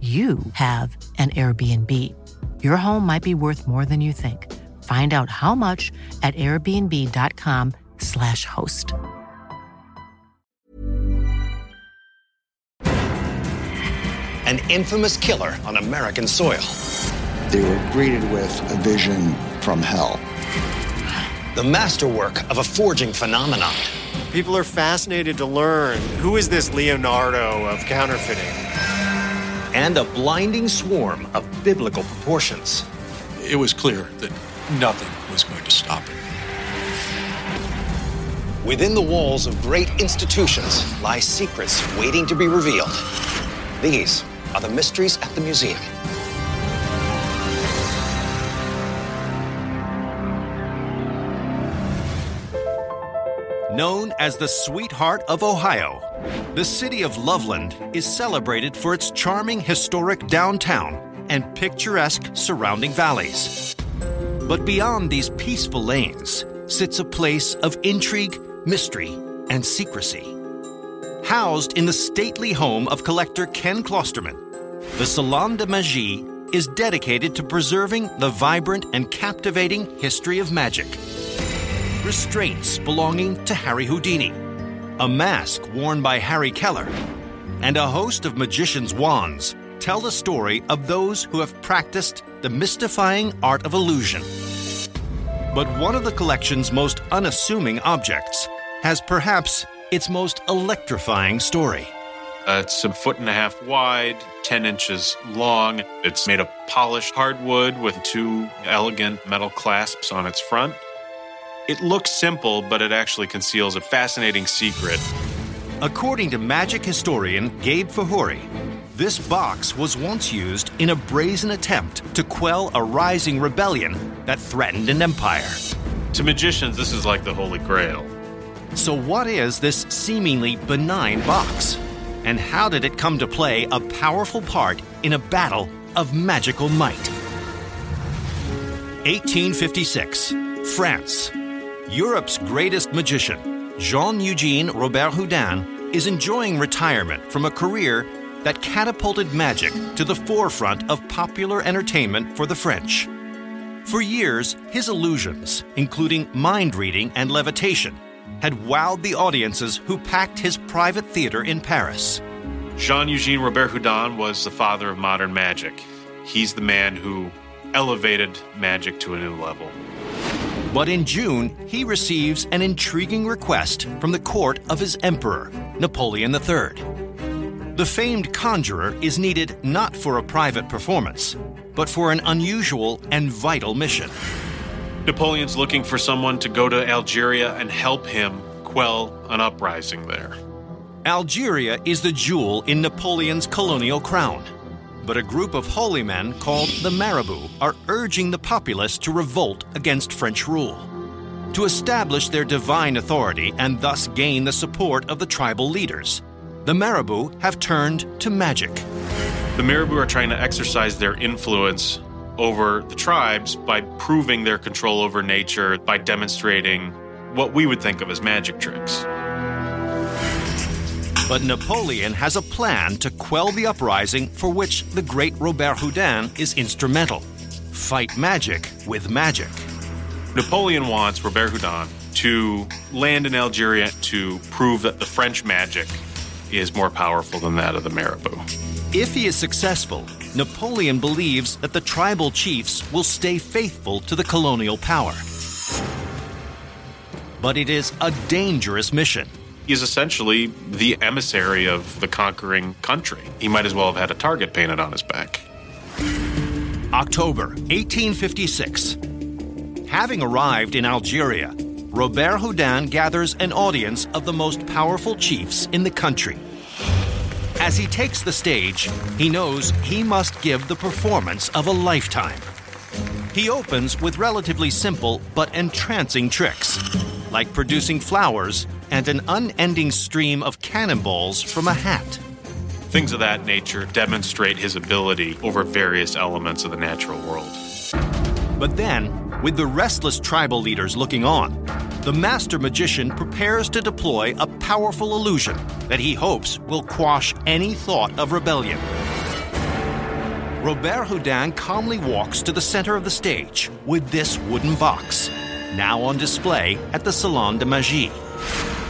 you have an Airbnb. Your home might be worth more than you think. Find out how much at airbnb.com/slash host. An infamous killer on American soil. They were greeted with a vision from hell. The masterwork of a forging phenomenon. People are fascinated to learn who is this Leonardo of counterfeiting? And a blinding swarm of biblical proportions. It was clear that nothing was going to stop it. Within the walls of great institutions lie secrets waiting to be revealed. These are the mysteries at the museum. Known as the sweetheart of Ohio, the city of Loveland is celebrated for its charming historic downtown and picturesque surrounding valleys. But beyond these peaceful lanes sits a place of intrigue, mystery, and secrecy. Housed in the stately home of collector Ken Klosterman, the Salon de Magie is dedicated to preserving the vibrant and captivating history of magic. Restraints belonging to Harry Houdini, a mask worn by Harry Kellar, and a host of magician's wands tell the story of those who have practiced the mystifying art of illusion. But one of the collection's most unassuming objects has perhaps its most electrifying story. Uh, it's a foot and a half wide, 10 inches long. It's made of polished hardwood with two elegant metal clasps on its front. It looks simple, but it actually conceals a fascinating secret. According to magic historian Gabe Fajuri, this box was once used in a brazen attempt to quell a rising rebellion that threatened an empire. To magicians, this is like the Holy Grail. So, what is this seemingly benign box? And how did it come to play a powerful part in a battle of magical might? 1856, France. Europe's greatest magician, Jean Eugene Robert Houdin, is enjoying retirement from a career that catapulted magic to the forefront of popular entertainment for the French. For years, his illusions, including mind reading and levitation, had wowed the audiences who packed his private theater in Paris. Jean Eugene Robert Houdin was the father of modern magic. He's the man who elevated magic to a new level. But in June, he receives an intriguing request from the court of his emperor, Napoleon III. The famed conjurer is needed not for a private performance, but for an unusual and vital mission. Napoleon's looking for someone to go to Algeria and help him quell an uprising there. Algeria is the jewel in Napoleon's colonial crown. But a group of holy men called the Marabout are urging the populace to revolt against French rule. To establish their divine authority and thus gain the support of the tribal leaders, the Marabout have turned to magic. The Marabout are trying to exercise their influence over the tribes by proving their control over nature by demonstrating what we would think of as magic tricks. But Napoleon has a plan to quell the uprising for which the great Robert Houdin is instrumental fight magic with magic. Napoleon wants Robert Houdin to land in Algeria to prove that the French magic is more powerful than that of the Marabout. If he is successful, Napoleon believes that the tribal chiefs will stay faithful to the colonial power. But it is a dangerous mission. He is essentially the emissary of the conquering country. He might as well have had a target painted on his back. October 1856. Having arrived in Algeria, Robert Houdin gathers an audience of the most powerful chiefs in the country. As he takes the stage, he knows he must give the performance of a lifetime. He opens with relatively simple but entrancing tricks, like producing flowers and an unending stream of cannonballs from a hat. Things of that nature demonstrate his ability over various elements of the natural world. But then, with the restless tribal leaders looking on, the master magician prepares to deploy a powerful illusion that he hopes will quash any thought of rebellion. Robert Houdin calmly walks to the center of the stage with this wooden box, now on display at the Salon de Magie.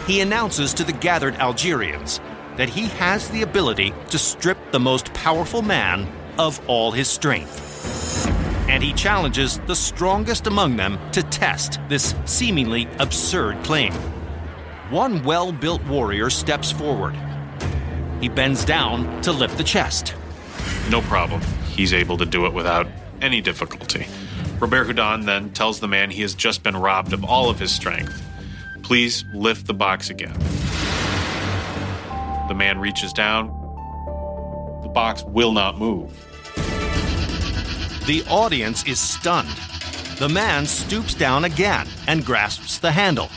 He announces to the gathered Algerians that he has the ability to strip the most powerful man of all his strength. And he challenges the strongest among them to test this seemingly absurd claim. One well built warrior steps forward. He bends down to lift the chest. No problem. He's able to do it without any difficulty. Robert Houdin then tells the man he has just been robbed of all of his strength. Please lift the box again. The man reaches down. The box will not move. The audience is stunned. The man stoops down again and grasps the handle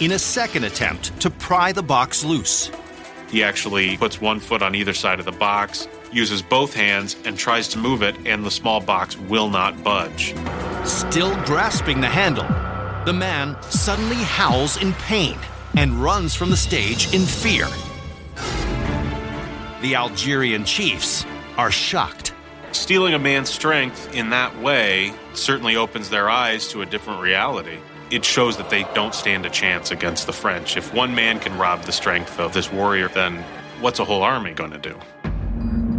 in a second attempt to pry the box loose. He actually puts one foot on either side of the box, uses both hands, and tries to move it, and the small box will not budge. Still grasping the handle, the man suddenly howls in pain and runs from the stage in fear. The Algerian chiefs are shocked. Stealing a man's strength in that way certainly opens their eyes to a different reality. It shows that they don't stand a chance against the French. If one man can rob the strength of this warrior, then what's a whole army going to do?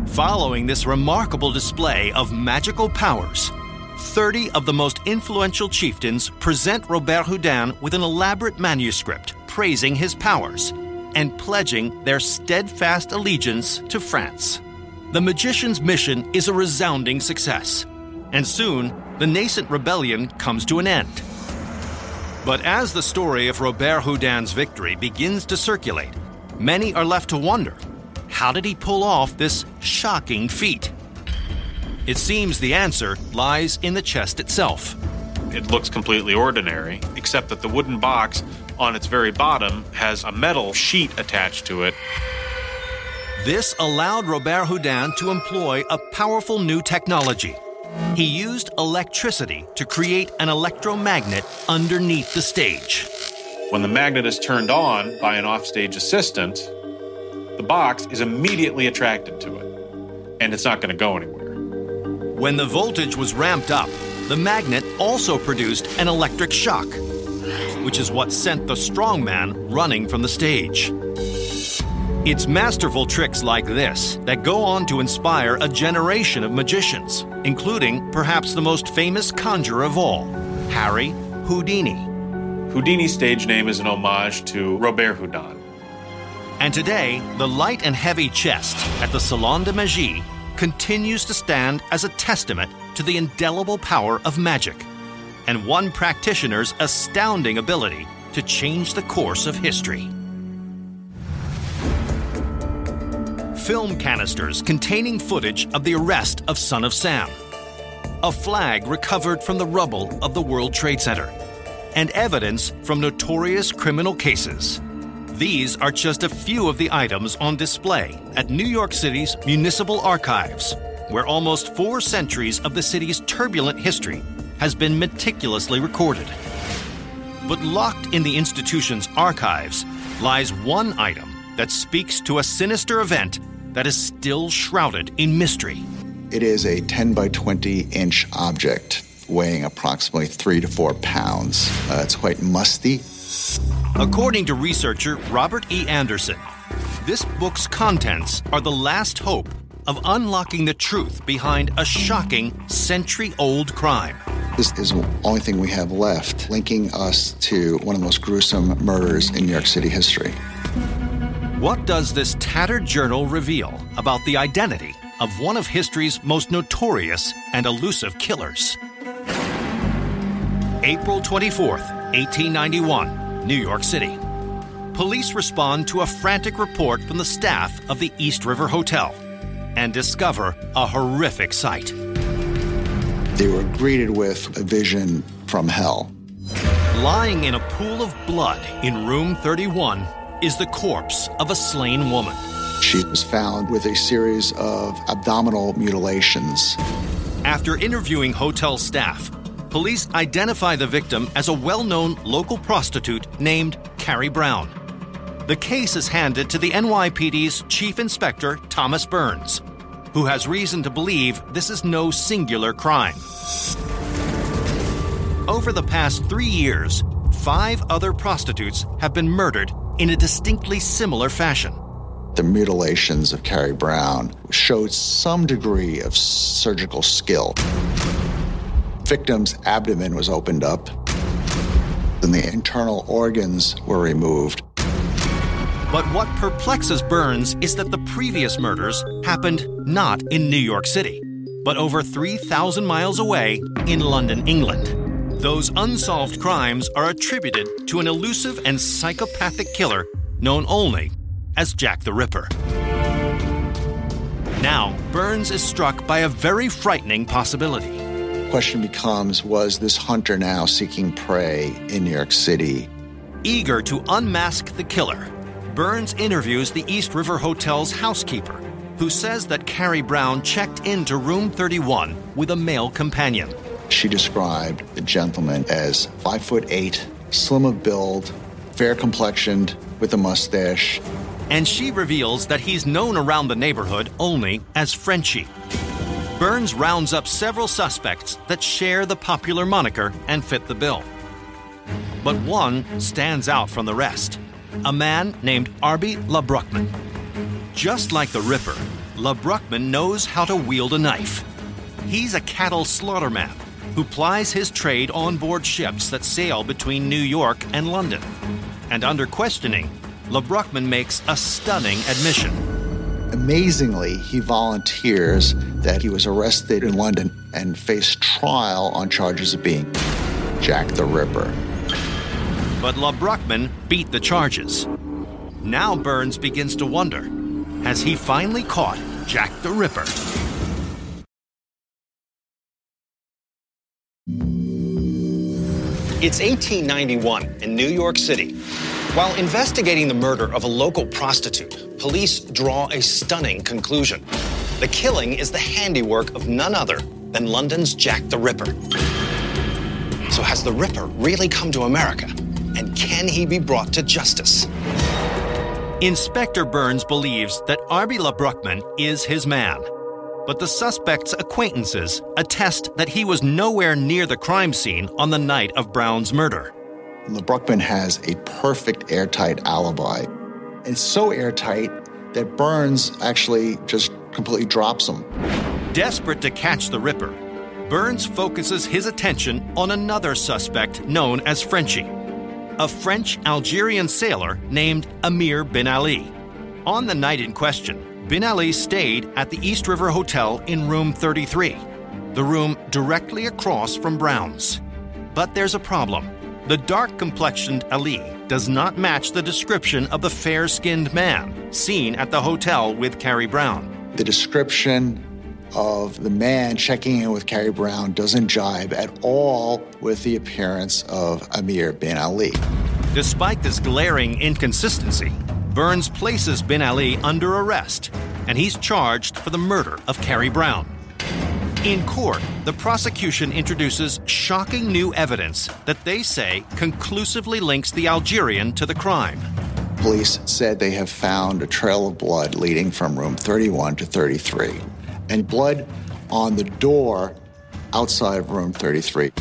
Following this remarkable display of magical powers, 30 of the most influential chieftains present Robert Houdin with an elaborate manuscript praising his powers and pledging their steadfast allegiance to France. The magician's mission is a resounding success, and soon the nascent rebellion comes to an end. But as the story of Robert Houdin's victory begins to circulate, many are left to wonder how did he pull off this shocking feat? It seems the answer lies in the chest itself. It looks completely ordinary, except that the wooden box on its very bottom has a metal sheet attached to it. This allowed Robert Houdin to employ a powerful new technology. He used electricity to create an electromagnet underneath the stage. When the magnet is turned on by an offstage assistant, the box is immediately attracted to it, and it's not going to go anywhere. When the voltage was ramped up, the magnet also produced an electric shock, which is what sent the strongman running from the stage. It's masterful tricks like this that go on to inspire a generation of magicians, including perhaps the most famous conjurer of all, Harry Houdini. Houdini's stage name is an homage to Robert Houdin. And today, the light and heavy chest at the Salon de Magie continues to stand as a testament to the indelible power of magic and one practitioner's astounding ability to change the course of history. Film canisters containing footage of the arrest of Son of Sam, a flag recovered from the rubble of the World Trade Center, and evidence from notorious criminal cases. These are just a few of the items on display at New York City's Municipal Archives, where almost four centuries of the city's turbulent history has been meticulously recorded. But locked in the institution's archives lies one item that speaks to a sinister event that is still shrouded in mystery. It is a 10 by 20 inch object weighing approximately three to four pounds. Uh, it's quite musty. According to researcher Robert E. Anderson, this book's contents are the last hope of unlocking the truth behind a shocking century old crime. This is the only thing we have left linking us to one of the most gruesome murders in New York City history. What does this tattered journal reveal about the identity of one of history's most notorious and elusive killers? April 24th, 1891. New York City. Police respond to a frantic report from the staff of the East River Hotel and discover a horrific sight. They were greeted with a vision from hell. Lying in a pool of blood in room 31 is the corpse of a slain woman. She was found with a series of abdominal mutilations. After interviewing hotel staff, police identify the victim as a well known local prostitute named Carrie Brown. The case is handed to the NYPD's Chief Inspector, Thomas Byrnes, who has reason to believe this is no singular crime. Over the past three years, five other prostitutes have been murdered in a distinctly similar fashion. The mutilations of Carrie Brown showed some degree of surgical skill victim's abdomen was opened up and the internal organs were removed. But what perplexes Byrnes is that the previous murders happened not in New York City, but over 3,000 miles away in London, England. Those unsolved crimes are attributed to an elusive and psychopathic killer known only as Jack the Ripper. Now, Byrnes is struck by a very frightening possibility question becomes was this hunter now seeking prey in New York City? Eager to unmask the killer, Byrnes interviews the East River Hotel's housekeeper, who says that Carrie Brown checked into room 31 with a male companion. She described the gentleman as five foot eight, slim of build, fair complexioned, with a mustache. And she reveals that he's known around the neighborhood only as Frenchie. Byrnes rounds up several suspects that share the popular moniker and fit the bill. But one stands out from the rest a man named Arby LeBruckman. Just like the Ripper, LeBruckman knows how to wield a knife. He's a cattle slaughterman who plies his trade on board ships that sail between New York and London. And under questioning, LeBruckman makes a stunning admission. Amazingly, he volunteers that he was arrested in London and faced trial on charges of being Jack the Ripper. But LeBruckman beat the charges. Now Byrnes begins to wonder has he finally caught Jack the Ripper? It's 1891 in New York City. While investigating the murder of a local prostitute, police draw a stunning conclusion. The killing is the handiwork of none other than London's Jack the Ripper. So, has the Ripper really come to America? And can he be brought to justice? Inspector Byrnes believes that Arby LeBruckman is his man. But the suspect's acquaintances attest that he was nowhere near the crime scene on the night of Brown's murder. LeBruckman has a perfect airtight alibi. It's so airtight that Byrnes actually just completely drops him. Desperate to catch the Ripper, Byrnes focuses his attention on another suspect known as Frenchie, a French Algerian sailor named Amir bin Ali. On the night in question, bin Ali stayed at the East River Hotel in room 33, the room directly across from Brown's. But there's a problem. The dark complexioned Ali does not match the description of the fair skinned man seen at the hotel with Carrie Brown. The description of the man checking in with Carrie Brown doesn't jibe at all with the appearance of Amir bin Ali. Despite this glaring inconsistency, Byrnes places Bin Ali under arrest, and he's charged for the murder of Carrie Brown. In court, the prosecution introduces shocking new evidence that they say conclusively links the Algerian to the crime. Police said they have found a trail of blood leading from room 31 to 33, and blood on the door outside of room 33.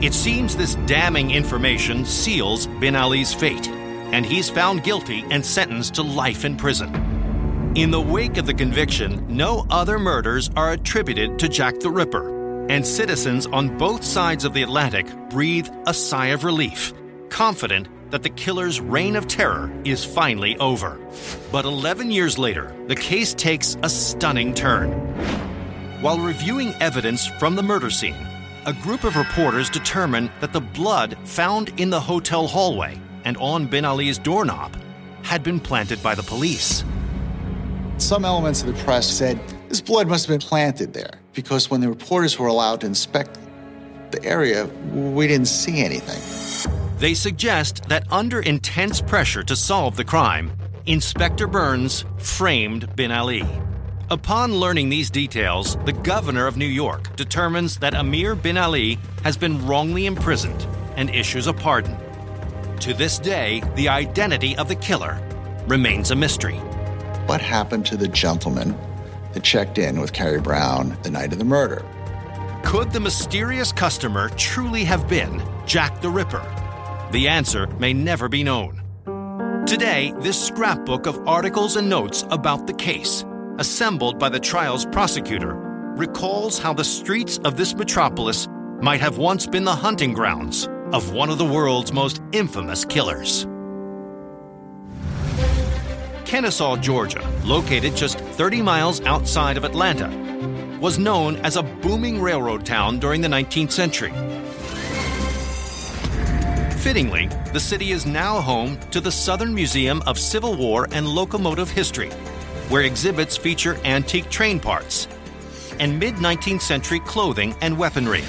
It seems this damning information seals Bin Ali's fate, and he's found guilty and sentenced to life in prison. In the wake of the conviction, no other murders are attributed to Jack the Ripper, and citizens on both sides of the Atlantic breathe a sigh of relief, confident that the killer's reign of terror is finally over. But 11 years later, the case takes a stunning turn. While reviewing evidence from the murder scene, a group of reporters determine that the blood found in the hotel hallway and on Bin Ali's doorknob had been planted by the police. Some elements of the press said this blood must have been planted there because when the reporters were allowed to inspect the area, we didn't see anything. They suggest that under intense pressure to solve the crime, Inspector Byrnes framed Bin Ali. Upon learning these details, the governor of New York determines that Amir bin Ali has been wrongly imprisoned and issues a pardon. To this day, the identity of the killer remains a mystery what happened to the gentleman that checked in with Carrie Brown the night of the murder. Could the mysterious customer truly have been Jack the Ripper? The answer may never be known. Today, this scrapbook of articles and notes about the case, assembled by the trial's prosecutor, recalls how the streets of this metropolis might have once been the hunting grounds of one of the world's most infamous killers. Kennesaw, Georgia, located just 30 miles outside of Atlanta, was known as a booming railroad town during the 19th century. Fittingly, the city is now home to the Southern Museum of Civil War and Locomotive History, where exhibits feature antique train parts and mid 19th century clothing and weaponry.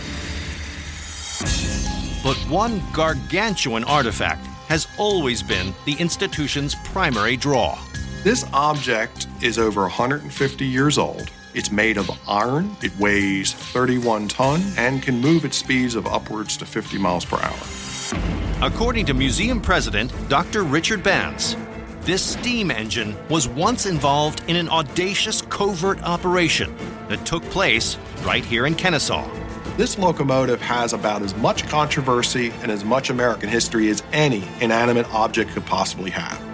But one gargantuan artifact has always been the institution's primary draw. This object is over 150 years old. It's made of iron, it weighs 31 ton, and can move at speeds of upwards to 50 miles per hour. According to museum president Dr. Richard Banz, this steam engine was once involved in an audacious covert operation that took place right here in Kennesaw. This locomotive has about as much controversy and as much American history as any inanimate object could possibly have.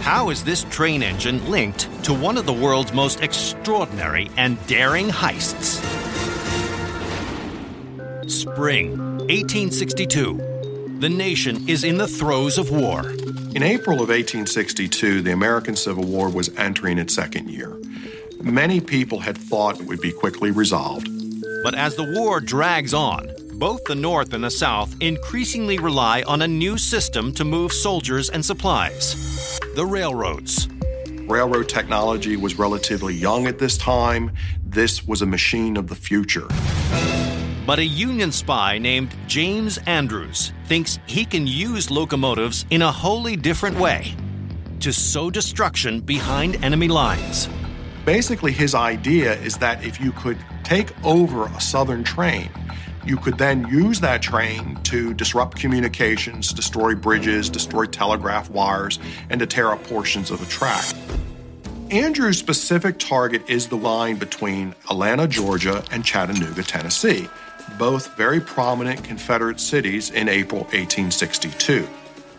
How is this train engine linked to one of the world's most extraordinary and daring heists? Spring 1862. The nation is in the throes of war. In April of 1862, the American Civil War was entering its second year. Many people had thought it would be quickly resolved. But as the war drags on, both the North and the South increasingly rely on a new system to move soldiers and supplies the railroads. Railroad technology was relatively young at this time. This was a machine of the future. But a Union spy named James Andrews thinks he can use locomotives in a wholly different way to sow destruction behind enemy lines. Basically, his idea is that if you could take over a southern train you could then use that train to disrupt communications, destroy bridges, destroy telegraph wires, and to tear up portions of the track. Andrew's specific target is the line between Atlanta, Georgia, and Chattanooga, Tennessee, both very prominent Confederate cities in April 1862.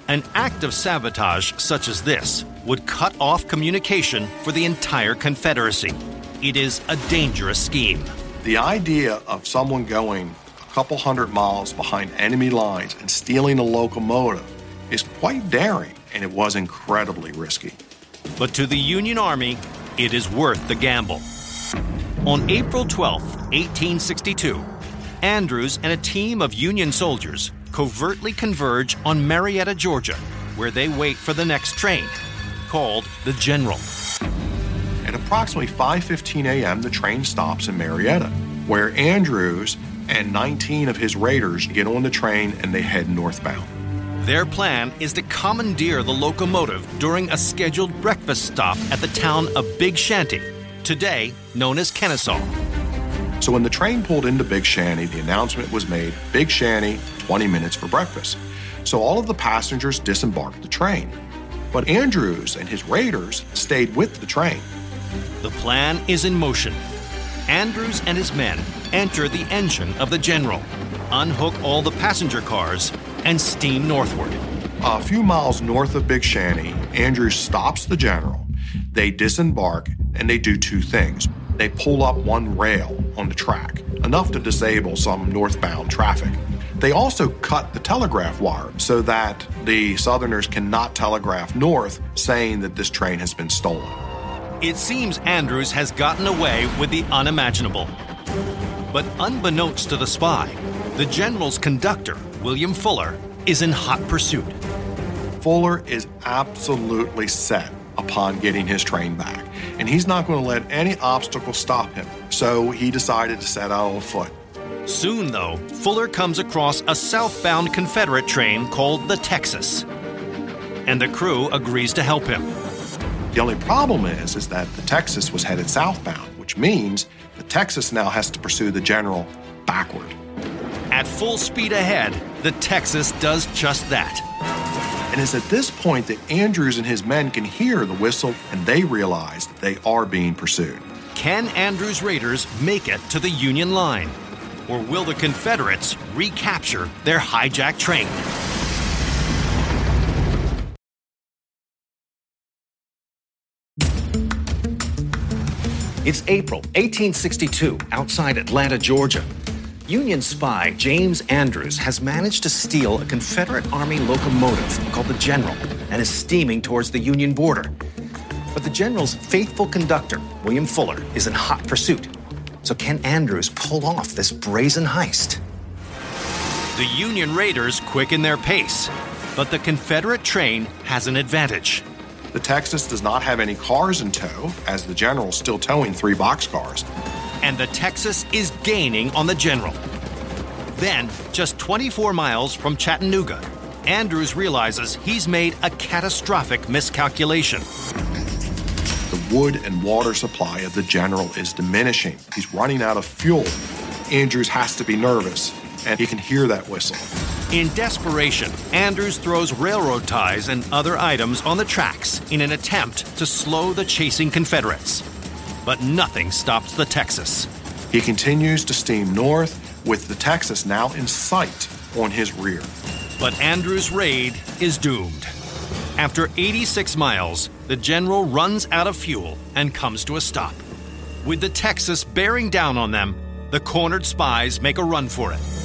An act of sabotage such as this would cut off communication for the entire Confederacy. It is a dangerous scheme. The idea of someone going couple hundred miles behind enemy lines and stealing a locomotive is quite daring, and it was incredibly risky. But to the Union Army, it is worth the gamble. On April 12, 1862, Andrews and a team of Union soldiers covertly converge on Marietta, Georgia, where they wait for the next train, called the General. At approximately 5:15 a.m., the train stops in Marietta, where Andrews and 19 of his raiders get on the train and they head northbound. Their plan is to commandeer the locomotive during a scheduled breakfast stop at the town of Big Shanty, today known as Kennesaw. So when the train pulled into Big Shanty, the announcement was made Big Shanty, 20 minutes for breakfast. So all of the passengers disembarked the train. But Andrews and his raiders stayed with the train. The plan is in motion. Andrews and his men enter the engine of the General, unhook all the passenger cars, and steam northward. A few miles north of Big Shanty, Andrews stops the General. They disembark and they do two things. They pull up one rail on the track, enough to disable some northbound traffic. They also cut the telegraph wire so that the Southerners cannot telegraph north saying that this train has been stolen. It seems Andrews has gotten away with the unimaginable. But unbeknownst to the spy, the general's conductor, William Fuller, is in hot pursuit. Fuller is absolutely set upon getting his train back, and he's not going to let any obstacle stop him. So he decided to set out on foot. Soon, though, Fuller comes across a southbound Confederate train called the Texas, and the crew agrees to help him. The only problem is, is that the Texas was headed southbound, which means the Texas now has to pursue the General backward. At full speed ahead, the Texas does just that. And it's at this point that Andrews and his men can hear the whistle and they realize that they are being pursued. Can Andrews' raiders make it to the Union line? Or will the Confederates recapture their hijacked train? It's April 1862 outside Atlanta, Georgia. Union spy James Andrews has managed to steal a Confederate Army locomotive called the General and is steaming towards the Union border. But the General's faithful conductor, William Fuller, is in hot pursuit. So can Andrews pull off this brazen heist? The Union raiders quicken their pace, but the Confederate train has an advantage. The Texas does not have any cars in tow, as the General's still towing three boxcars. And the Texas is gaining on the General. Then, just 24 miles from Chattanooga, Andrews realizes he's made a catastrophic miscalculation. The wood and water supply of the General is diminishing. He's running out of fuel. Andrews has to be nervous, and he can hear that whistle. In desperation, Andrews throws railroad ties and other items on the tracks in an attempt to slow the chasing Confederates. But nothing stops the Texas. He continues to steam north, with the Texas now in sight on his rear. But Andrews' raid is doomed. After 86 miles, the general runs out of fuel and comes to a stop. With the Texas bearing down on them, the cornered spies make a run for it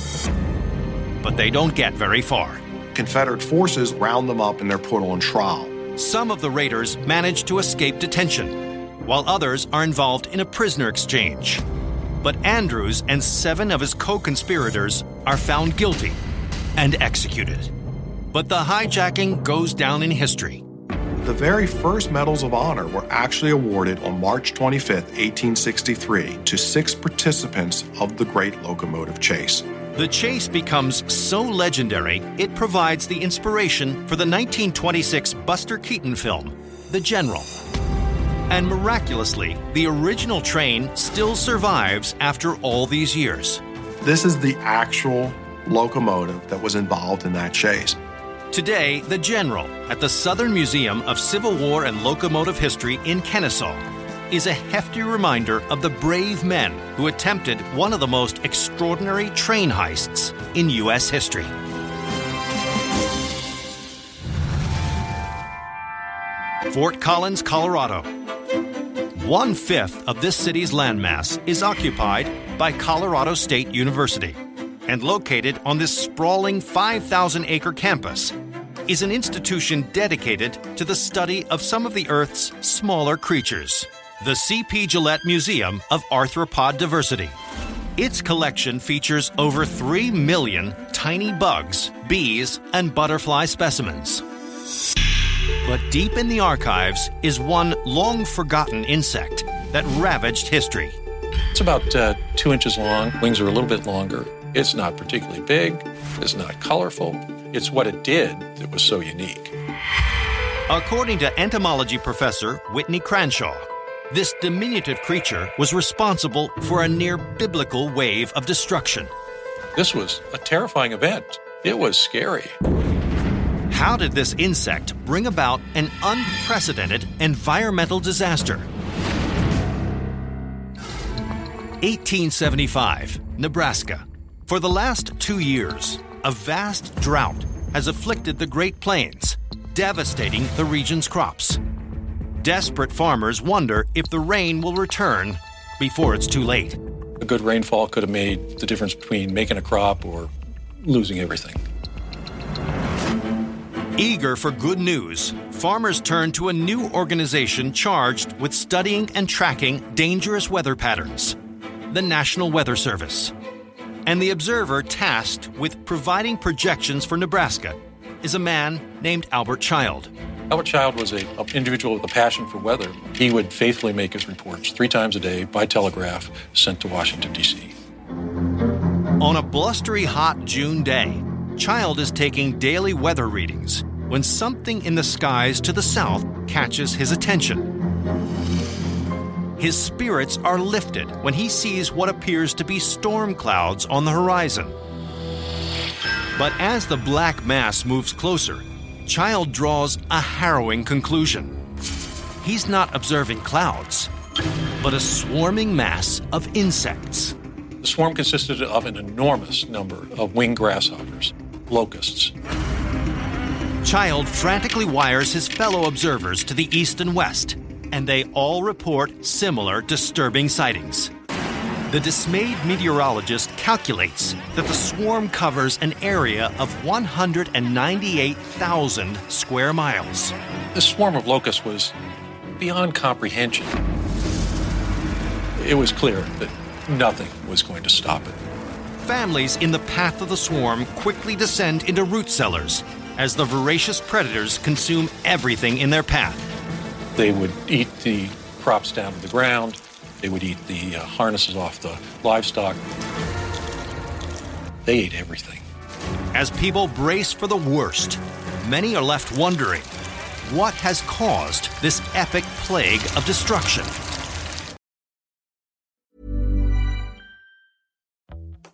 but they don't get very far. Confederate forces round them up and they're put on trial. Some of the raiders manage to escape detention, while others are involved in a prisoner exchange. But Andrews and seven of his co conspirators are found guilty and executed. But the hijacking goes down in history. The very first Medals of Honor were actually awarded on March 25, 1863, to six participants of the Great Locomotive Chase. The chase becomes so legendary, it provides the inspiration for the 1926 Buster Keaton film, The General. And miraculously, the original train still survives after all these years. This is the actual locomotive that was involved in that chase. Today, The General at the Southern Museum of Civil War and Locomotive History in Kennesaw is a hefty reminder of the brave men who attempted one of the most extraordinary train heists in U.S. history. Fort Collins, Colorado. One fifth of this city's landmass is occupied by Colorado State University, and located on this sprawling 5,000 acre campus is an institution dedicated to the study of some of the Earth's smaller creatures the C.P. Gillette Museum of Arthropod Diversity. Its collection features over 3 million tiny bugs, bees, and butterfly specimens. But deep in the archives is one long forgotten insect that ravaged history. It's about uh, two inches long, wings are a little bit longer. It's not particularly big, it's not colorful. It's what it did that was so unique. According to entomology professor Whitney Cranshaw, this diminutive creature was responsible for a near biblical wave of destruction. This was a terrifying event. It was scary. How did this insect bring about an unprecedented environmental disaster? 1875, Nebraska. For the last two years, a vast drought has afflicted the Great Plains, devastating the region's crops. Desperate farmers wonder if the rain will return before it's too late. A good rainfall could have made the difference between making a crop or losing everything. Eager for good news, farmers turn to a new organization charged with studying and tracking dangerous weather patterns the National Weather Service. And the observer tasked with providing projections for Nebraska is a man named Albert Child. Albert Child was an individual with a passion for weather. He would faithfully make his reports three times a day by telegraph sent to Washington, D.C. On a blustery hot June day, Child is taking daily weather readings when something in the skies to the south catches his attention. His spirits are lifted when he sees what appears to be storm clouds on the horizon. But as the black mass moves closer, Child draws a harrowing conclusion. He's not observing clouds, but a swarming mass of insects. The swarm consisted of an enormous number of winged grasshoppers, locusts. Child frantically wires his fellow observers to the east and west, and they all report similar disturbing sightings. The dismayed meteorologist calculates that the swarm covers an area of 198,000 square miles. The swarm of locusts was beyond comprehension. It was clear that nothing was going to stop it. Families in the path of the swarm quickly descend into root cellars as the voracious predators consume everything in their path. They would eat the crops down to the ground, they would eat the uh, harnesses off the livestock. They ate everything. As people brace for the worst, many are left wondering what has caused this epic plague of destruction.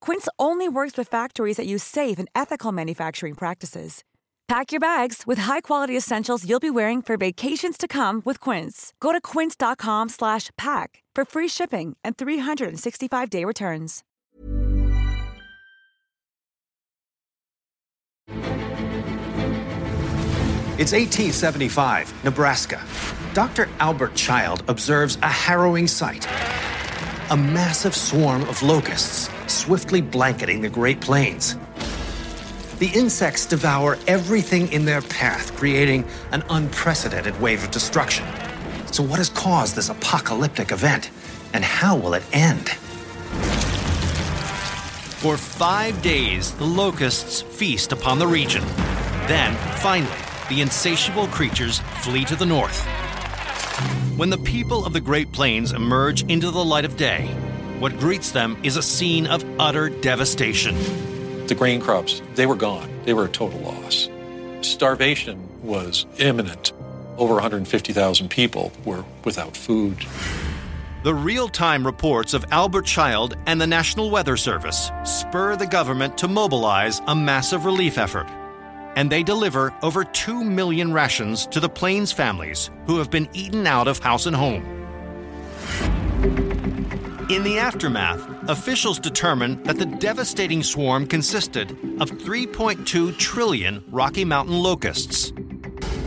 Quince only works with factories that use safe and ethical manufacturing practices. Pack your bags with high-quality essentials you'll be wearing for vacations to come with Quince. Go to quince.com/pack for free shipping and 365-day returns. It's 1875, Nebraska. Dr. Albert Child observes a harrowing sight a massive swarm of locusts swiftly blanketing the Great Plains. The insects devour everything in their path, creating an unprecedented wave of destruction. So, what has caused this apocalyptic event, and how will it end? For five days, the locusts feast upon the region. Then, finally, the insatiable creatures flee to the north. When the people of the Great Plains emerge into the light of day, what greets them is a scene of utter devastation. The grain crops, they were gone. They were a total loss. Starvation was imminent. Over 150,000 people were without food. The real time reports of Albert Child and the National Weather Service spur the government to mobilize a massive relief effort and they deliver over 2 million rations to the Plains families who have been eaten out of house and home. In the aftermath, officials determined that the devastating swarm consisted of 3.2 trillion Rocky Mountain locusts,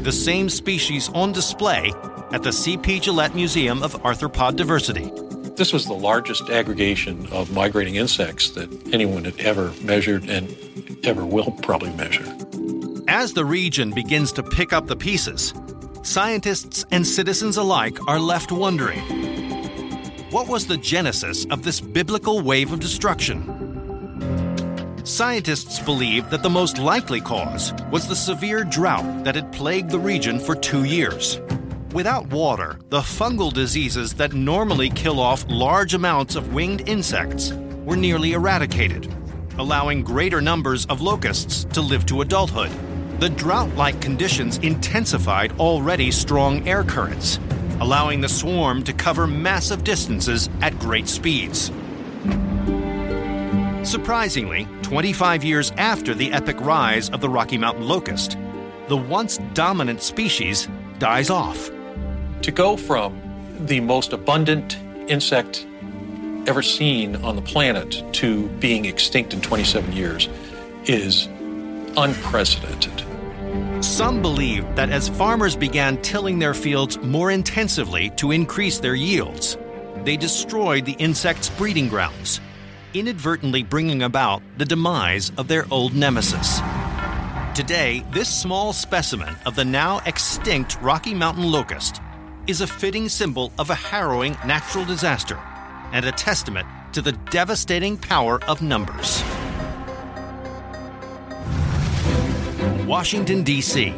the same species on display at the C.P. Gillette Museum of Arthropod Diversity. This was the largest aggregation of migrating insects that anyone had ever measured and ever will probably measure. As the region begins to pick up the pieces, scientists and citizens alike are left wondering what was the genesis of this biblical wave of destruction? Scientists believe that the most likely cause was the severe drought that had plagued the region for two years. Without water, the fungal diseases that normally kill off large amounts of winged insects were nearly eradicated, allowing greater numbers of locusts to live to adulthood. The drought like conditions intensified already strong air currents, allowing the swarm to cover massive distances at great speeds. Surprisingly, 25 years after the epic rise of the Rocky Mountain locust, the once dominant species dies off. To go from the most abundant insect ever seen on the planet to being extinct in 27 years is unprecedented. Some believe that as farmers began tilling their fields more intensively to increase their yields, they destroyed the insects' breeding grounds, inadvertently bringing about the demise of their old nemesis. Today, this small specimen of the now extinct Rocky Mountain locust is a fitting symbol of a harrowing natural disaster and a testament to the devastating power of numbers. Washington, D.C.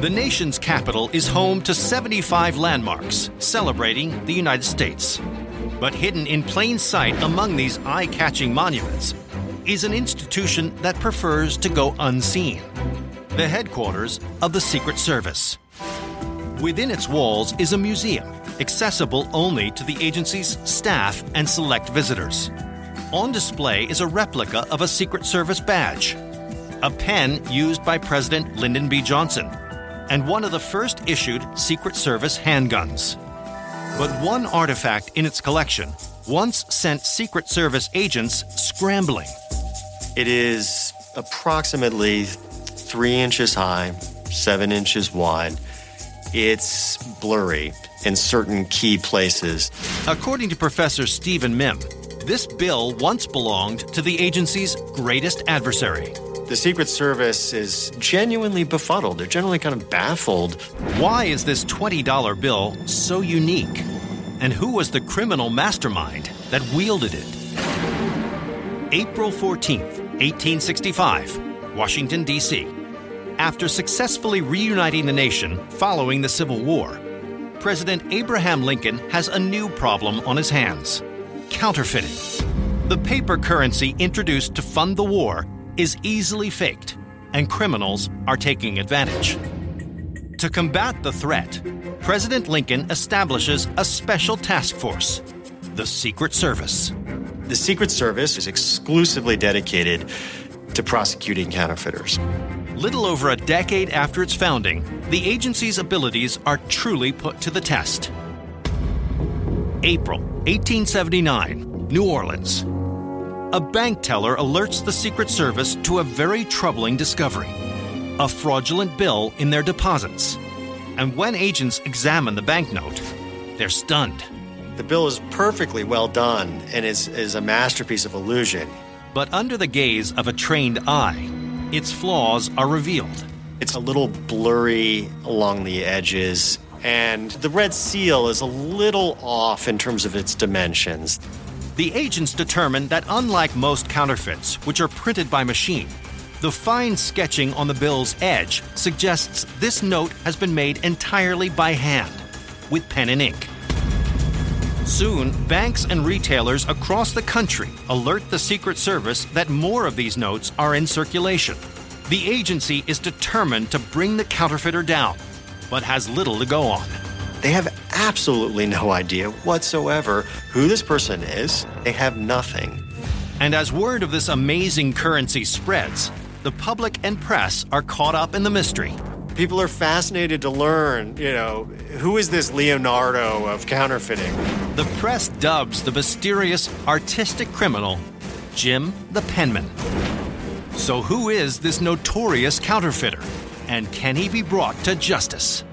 The nation's capital is home to 75 landmarks celebrating the United States. But hidden in plain sight among these eye catching monuments is an institution that prefers to go unseen the headquarters of the Secret Service. Within its walls is a museum, accessible only to the agency's staff and select visitors. On display is a replica of a Secret Service badge a pen used by President Lyndon B. Johnson, and one of the first issued Secret Service handguns. But one artifact in its collection once sent Secret Service agents scrambling. It is approximately three inches high, seven inches wide. It's blurry in certain key places. According to Professor Stephen Mihm, this bill once belonged to the agency's greatest adversary, the Secret Service is genuinely befuddled. They're generally kind of baffled. Why is this $20 bill so unique? And who was the criminal mastermind that wielded it? April 14th, 1865, Washington, D.C. After successfully reuniting the nation following the Civil War, President Abraham Lincoln has a new problem on his hands counterfeiting. The paper currency introduced to fund the war is easily faked, and criminals are taking advantage. To combat the threat, President Lincoln establishes a special task force, the Secret Service. The Secret Service is exclusively dedicated to prosecuting counterfeiters. Little over a decade after its founding, the agency's abilities are truly put to the test. April 1879, New Orleans. A bank teller alerts the Secret Service to a very troubling discovery. a fraudulent bill in their deposits. And when agents examine the banknote, they're stunned. The bill is perfectly well done and is, is a masterpiece of illusion. But under the gaze of a trained eye, its flaws are revealed. It's a little blurry along the edges, and the red seal is a little off in terms of its dimensions. The agents determine that unlike most counterfeits, which are printed by machine, the fine sketching on the bill's edge suggests this note has been made entirely by hand, with pen and ink. Soon, banks and retailers across the country alert the Secret Service that more of these notes are in circulation. The agency is determined to bring the counterfeiter down, but has little to go on. They have absolutely no idea whatsoever who this person is. They have nothing. And as word of this amazing currency spreads, the public and press are caught up in the mystery. People are fascinated to learn, you know, who is this Leonardo of counterfeiting? The press dubs the mysterious artistic criminal Jim the Penman. So, who is this notorious counterfeiter? And can he be brought to justice?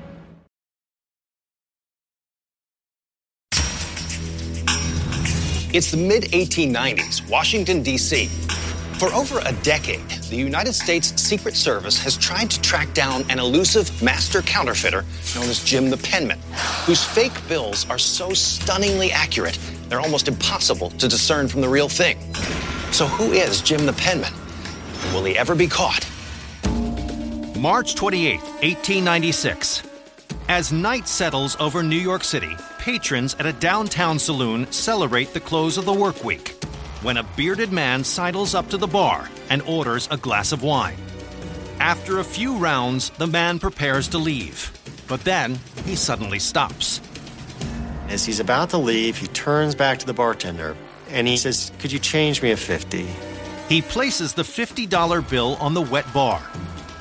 It's the mid 1890s, Washington, D.C. For over a decade, the United States Secret Service has tried to track down an elusive master counterfeiter known as Jim the Penman, whose fake bills are so stunningly accurate, they're almost impossible to discern from the real thing. So, who is Jim the Penman? Will he ever be caught? March 28, 1896. As night settles over New York City, patrons at a downtown saloon celebrate the close of the work week when a bearded man sidles up to the bar and orders a glass of wine. After a few rounds, the man prepares to leave, but then he suddenly stops. As he's about to leave, he turns back to the bartender and he says, Could you change me a 50? He places the $50 bill on the wet bar.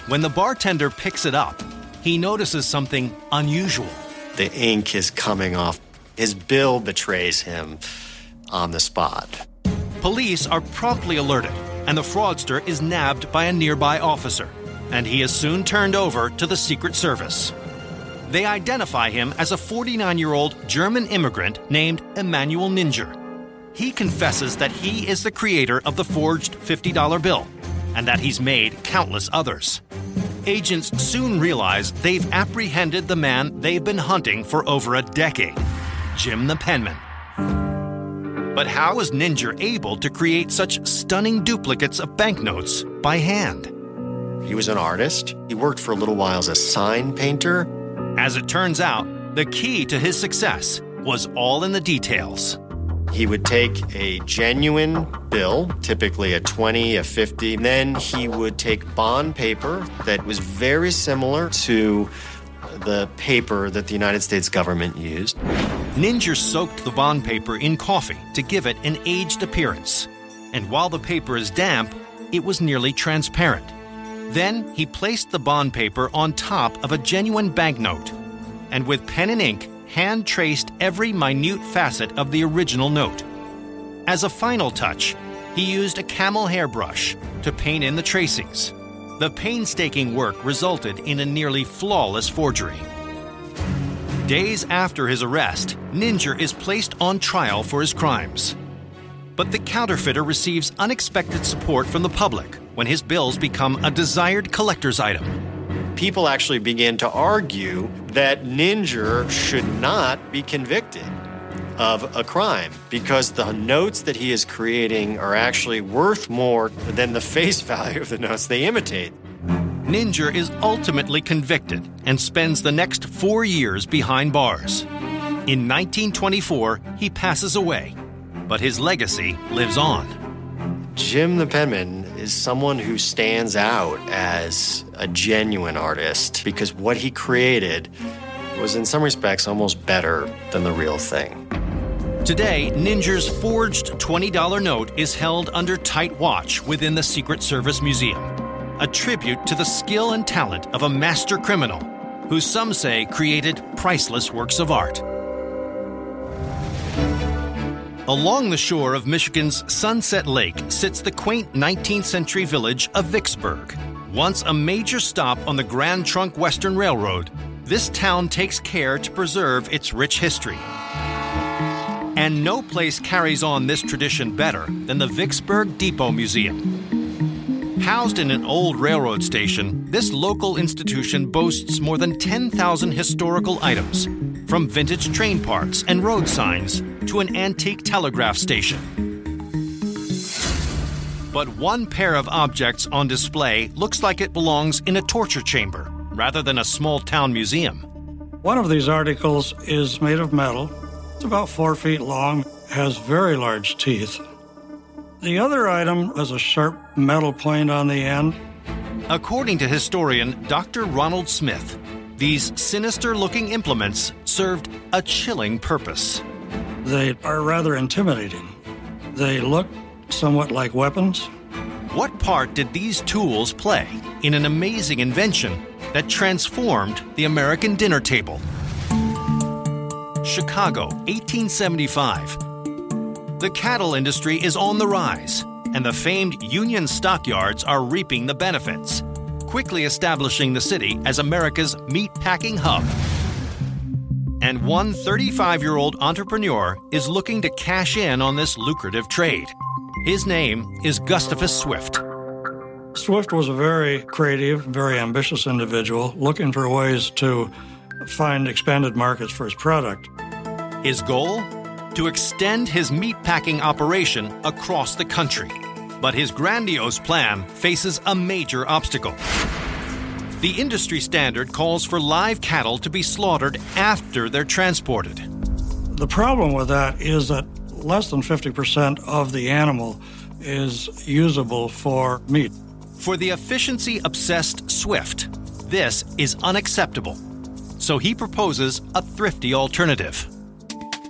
When the bartender picks it up, he notices something unusual. The ink is coming off. His bill betrays him on the spot. Police are promptly alerted, and the fraudster is nabbed by a nearby officer, and he is soon turned over to the Secret Service. They identify him as a 49 year old German immigrant named Emanuel Ninger. He confesses that he is the creator of the forged $50 bill and that he's made countless others. Agents soon realize they've apprehended the man they've been hunting for over a decade Jim the Penman. But how was Ninger able to create such stunning duplicates of banknotes by hand? He was an artist. He worked for a little while as a sign painter. As it turns out, the key to his success was all in the details. He would take a genuine bill, typically a 20, a 50, then he would take bond paper that was very similar to the paper that the United States government used. Ninger soaked the bond paper in coffee to give it an aged appearance. And while the paper is damp, it was nearly transparent. Then he placed the bond paper on top of a genuine banknote and with pen and ink hand traced every minute facet of the original note. As a final touch, he used a camel hair brush to paint in the tracings. The painstaking work resulted in a nearly flawless forgery. Days after his arrest, Ninger is placed on trial for his crimes. But the counterfeiter receives unexpected support from the public when his bills become a desired collector's item people actually begin to argue that Ninger should not be convicted of a crime because the notes that he is creating are actually worth more than the face value of the notes they imitate. Ninger is ultimately convicted and spends the next four years behind bars. In 1924, he passes away, but his legacy lives on. Jim the Penman is someone who stands out as a genuine artist because what he created was, in some respects, almost better than the real thing. Today, Ninger's forged $20 note is held under tight watch within the Secret Service Museum, a tribute to the skill and talent of a master criminal who some say created priceless works of art. Along the shore of Michigan's Sunset Lake sits the quaint 19th century village of Vicksburg. Once a major stop on the Grand Trunk Western Railroad, this town takes care to preserve its rich history. And no place carries on this tradition better than the Vicksburg Depot Museum. Housed in an old railroad station, this local institution boasts more than 10,000 historical items, from vintage train parts and road signs to an antique telegraph station. But one pair of objects on display looks like it belongs in a torture chamber rather than a small town museum. One of these articles is made of metal. It's about four feet long, has very large teeth. The other item has a sharp metal point on the end. According to historian Dr. Ronald Smith, these sinister looking implements served a chilling purpose. They are rather intimidating. They look somewhat like weapons. What part did these tools play in an amazing invention that transformed the American dinner table? Chicago, 1875. The cattle industry is on the rise, and the famed Union stockyards are reaping the benefits, quickly establishing the city as America's meat packing hub. And one 35 year old entrepreneur is looking to cash in on this lucrative trade. His name is Gustavus Swift. Swift was a very creative, very ambitious individual looking for ways to find expanded markets for his product. His goal? To extend his meatpacking operation across the country. But his grandiose plan faces a major obstacle. The industry standard calls for live cattle to be slaughtered after they're transported. The problem with that is that less than 50% of the animal is usable for meat. For the efficiency obsessed Swift, this is unacceptable. So he proposes a thrifty alternative.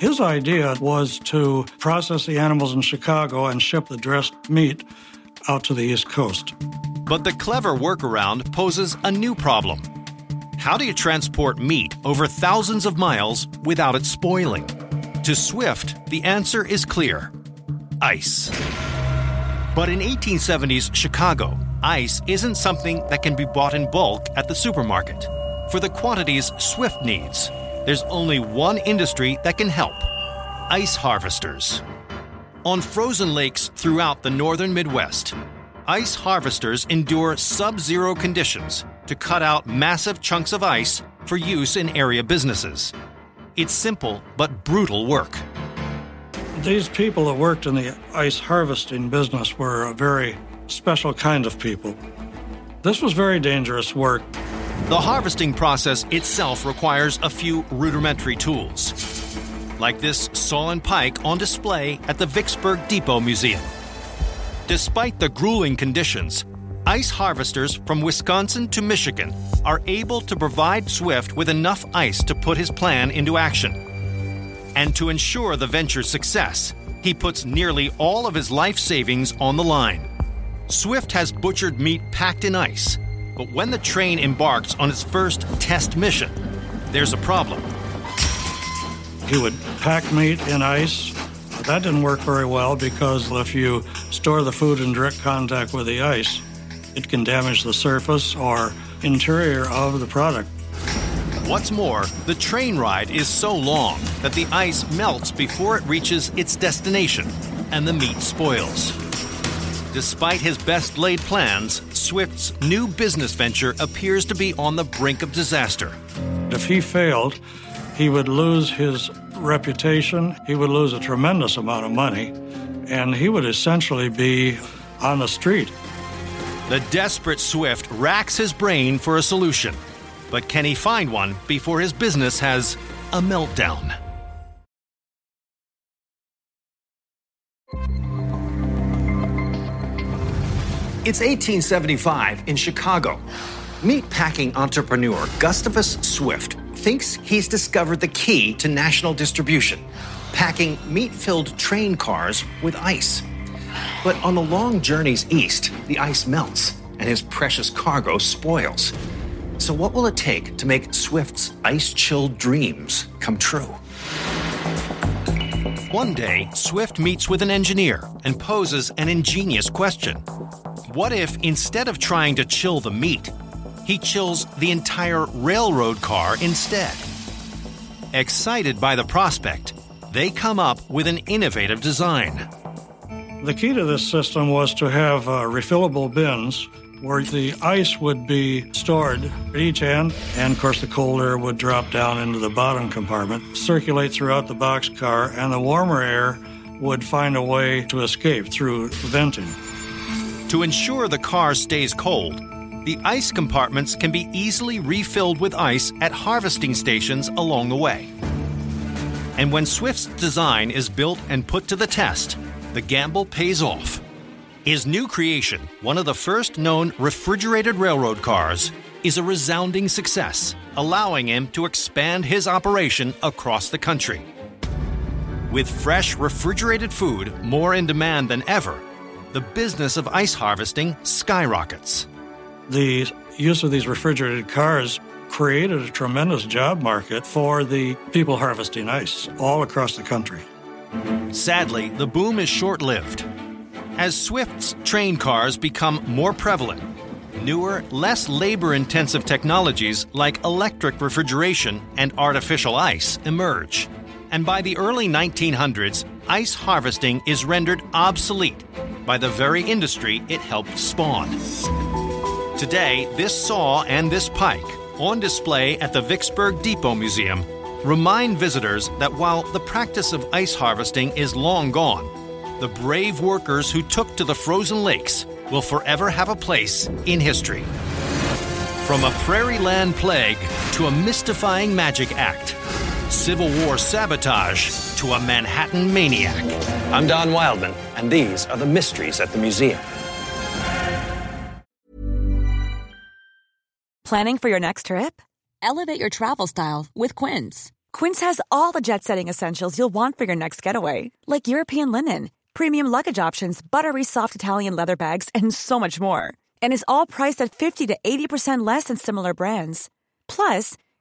His idea was to process the animals in Chicago and ship the dressed meat out to the East Coast. But the clever workaround poses a new problem. How do you transport meat over thousands of miles without it spoiling? To Swift, the answer is clear ice. But in 1870s Chicago, ice isn't something that can be bought in bulk at the supermarket. For the quantities Swift needs, there's only one industry that can help ice harvesters. On frozen lakes throughout the northern Midwest, ice harvesters endure sub zero conditions to cut out massive chunks of ice for use in area businesses. It's simple but brutal work. These people that worked in the ice harvesting business were a very special kind of people. This was very dangerous work. The harvesting process itself requires a few rudimentary tools, like this saw and pike on display at the Vicksburg Depot Museum. Despite the grueling conditions, ice harvesters from Wisconsin to Michigan are able to provide Swift with enough ice to put his plan into action. And to ensure the venture's success, he puts nearly all of his life savings on the line. Swift has butchered meat packed in ice, but when the train embarks on its first test mission, there's a problem. He would pack meat in ice. That didn't work very well because if you store the food in direct contact with the ice, it can damage the surface or interior of the product. What's more, the train ride is so long that the ice melts before it reaches its destination and the meat spoils. Despite his best laid plans, Swift's new business venture appears to be on the brink of disaster. If he failed, he would lose his reputation, he would lose a tremendous amount of money, and he would essentially be on the street. The desperate Swift racks his brain for a solution. But can he find one before his business has a meltdown? It's 1875 in Chicago. Meatpacking entrepreneur Gustavus Swift thinks he's discovered the key to national distribution packing meat filled train cars with ice. But on the long journeys east, the ice melts and his precious cargo spoils. So, what will it take to make Swift's ice chilled dreams come true? One day, Swift meets with an engineer and poses an ingenious question What if instead of trying to chill the meat, he chills the entire railroad car instead? Excited by the prospect, they come up with an innovative design. The key to this system was to have uh, refillable bins where the ice would be stored at each end, and of course, the cold air would drop down into the bottom compartment, circulate throughout the boxcar, and the warmer air would find a way to escape through venting. To ensure the car stays cold, the ice compartments can be easily refilled with ice at harvesting stations along the way. And when Swift's design is built and put to the test, the gamble pays off. His new creation, one of the first known refrigerated railroad cars, is a resounding success, allowing him to expand his operation across the country. With fresh refrigerated food more in demand than ever, the business of ice harvesting skyrockets. The use of these refrigerated cars created a tremendous job market for the people harvesting ice all across the country. Sadly, the boom is short lived. As Swift's train cars become more prevalent, newer, less labor intensive technologies like electric refrigeration and artificial ice emerge. And by the early 1900s, ice harvesting is rendered obsolete by the very industry it helped spawn. Today, this saw and this pike, on display at the Vicksburg Depot Museum, remind visitors that while the practice of ice harvesting is long gone, the brave workers who took to the frozen lakes will forever have a place in history. From a prairie land plague to a mystifying magic act, Civil War sabotage to a Manhattan maniac. I'm Don Wildman, and these are the mysteries at the museum. Planning for your next trip? Elevate your travel style with Quince. Quince has all the jet setting essentials you'll want for your next getaway, like European linen premium luggage options, buttery soft Italian leather bags, and so much more. And is all priced at 50 to 80% less than similar brands. Plus,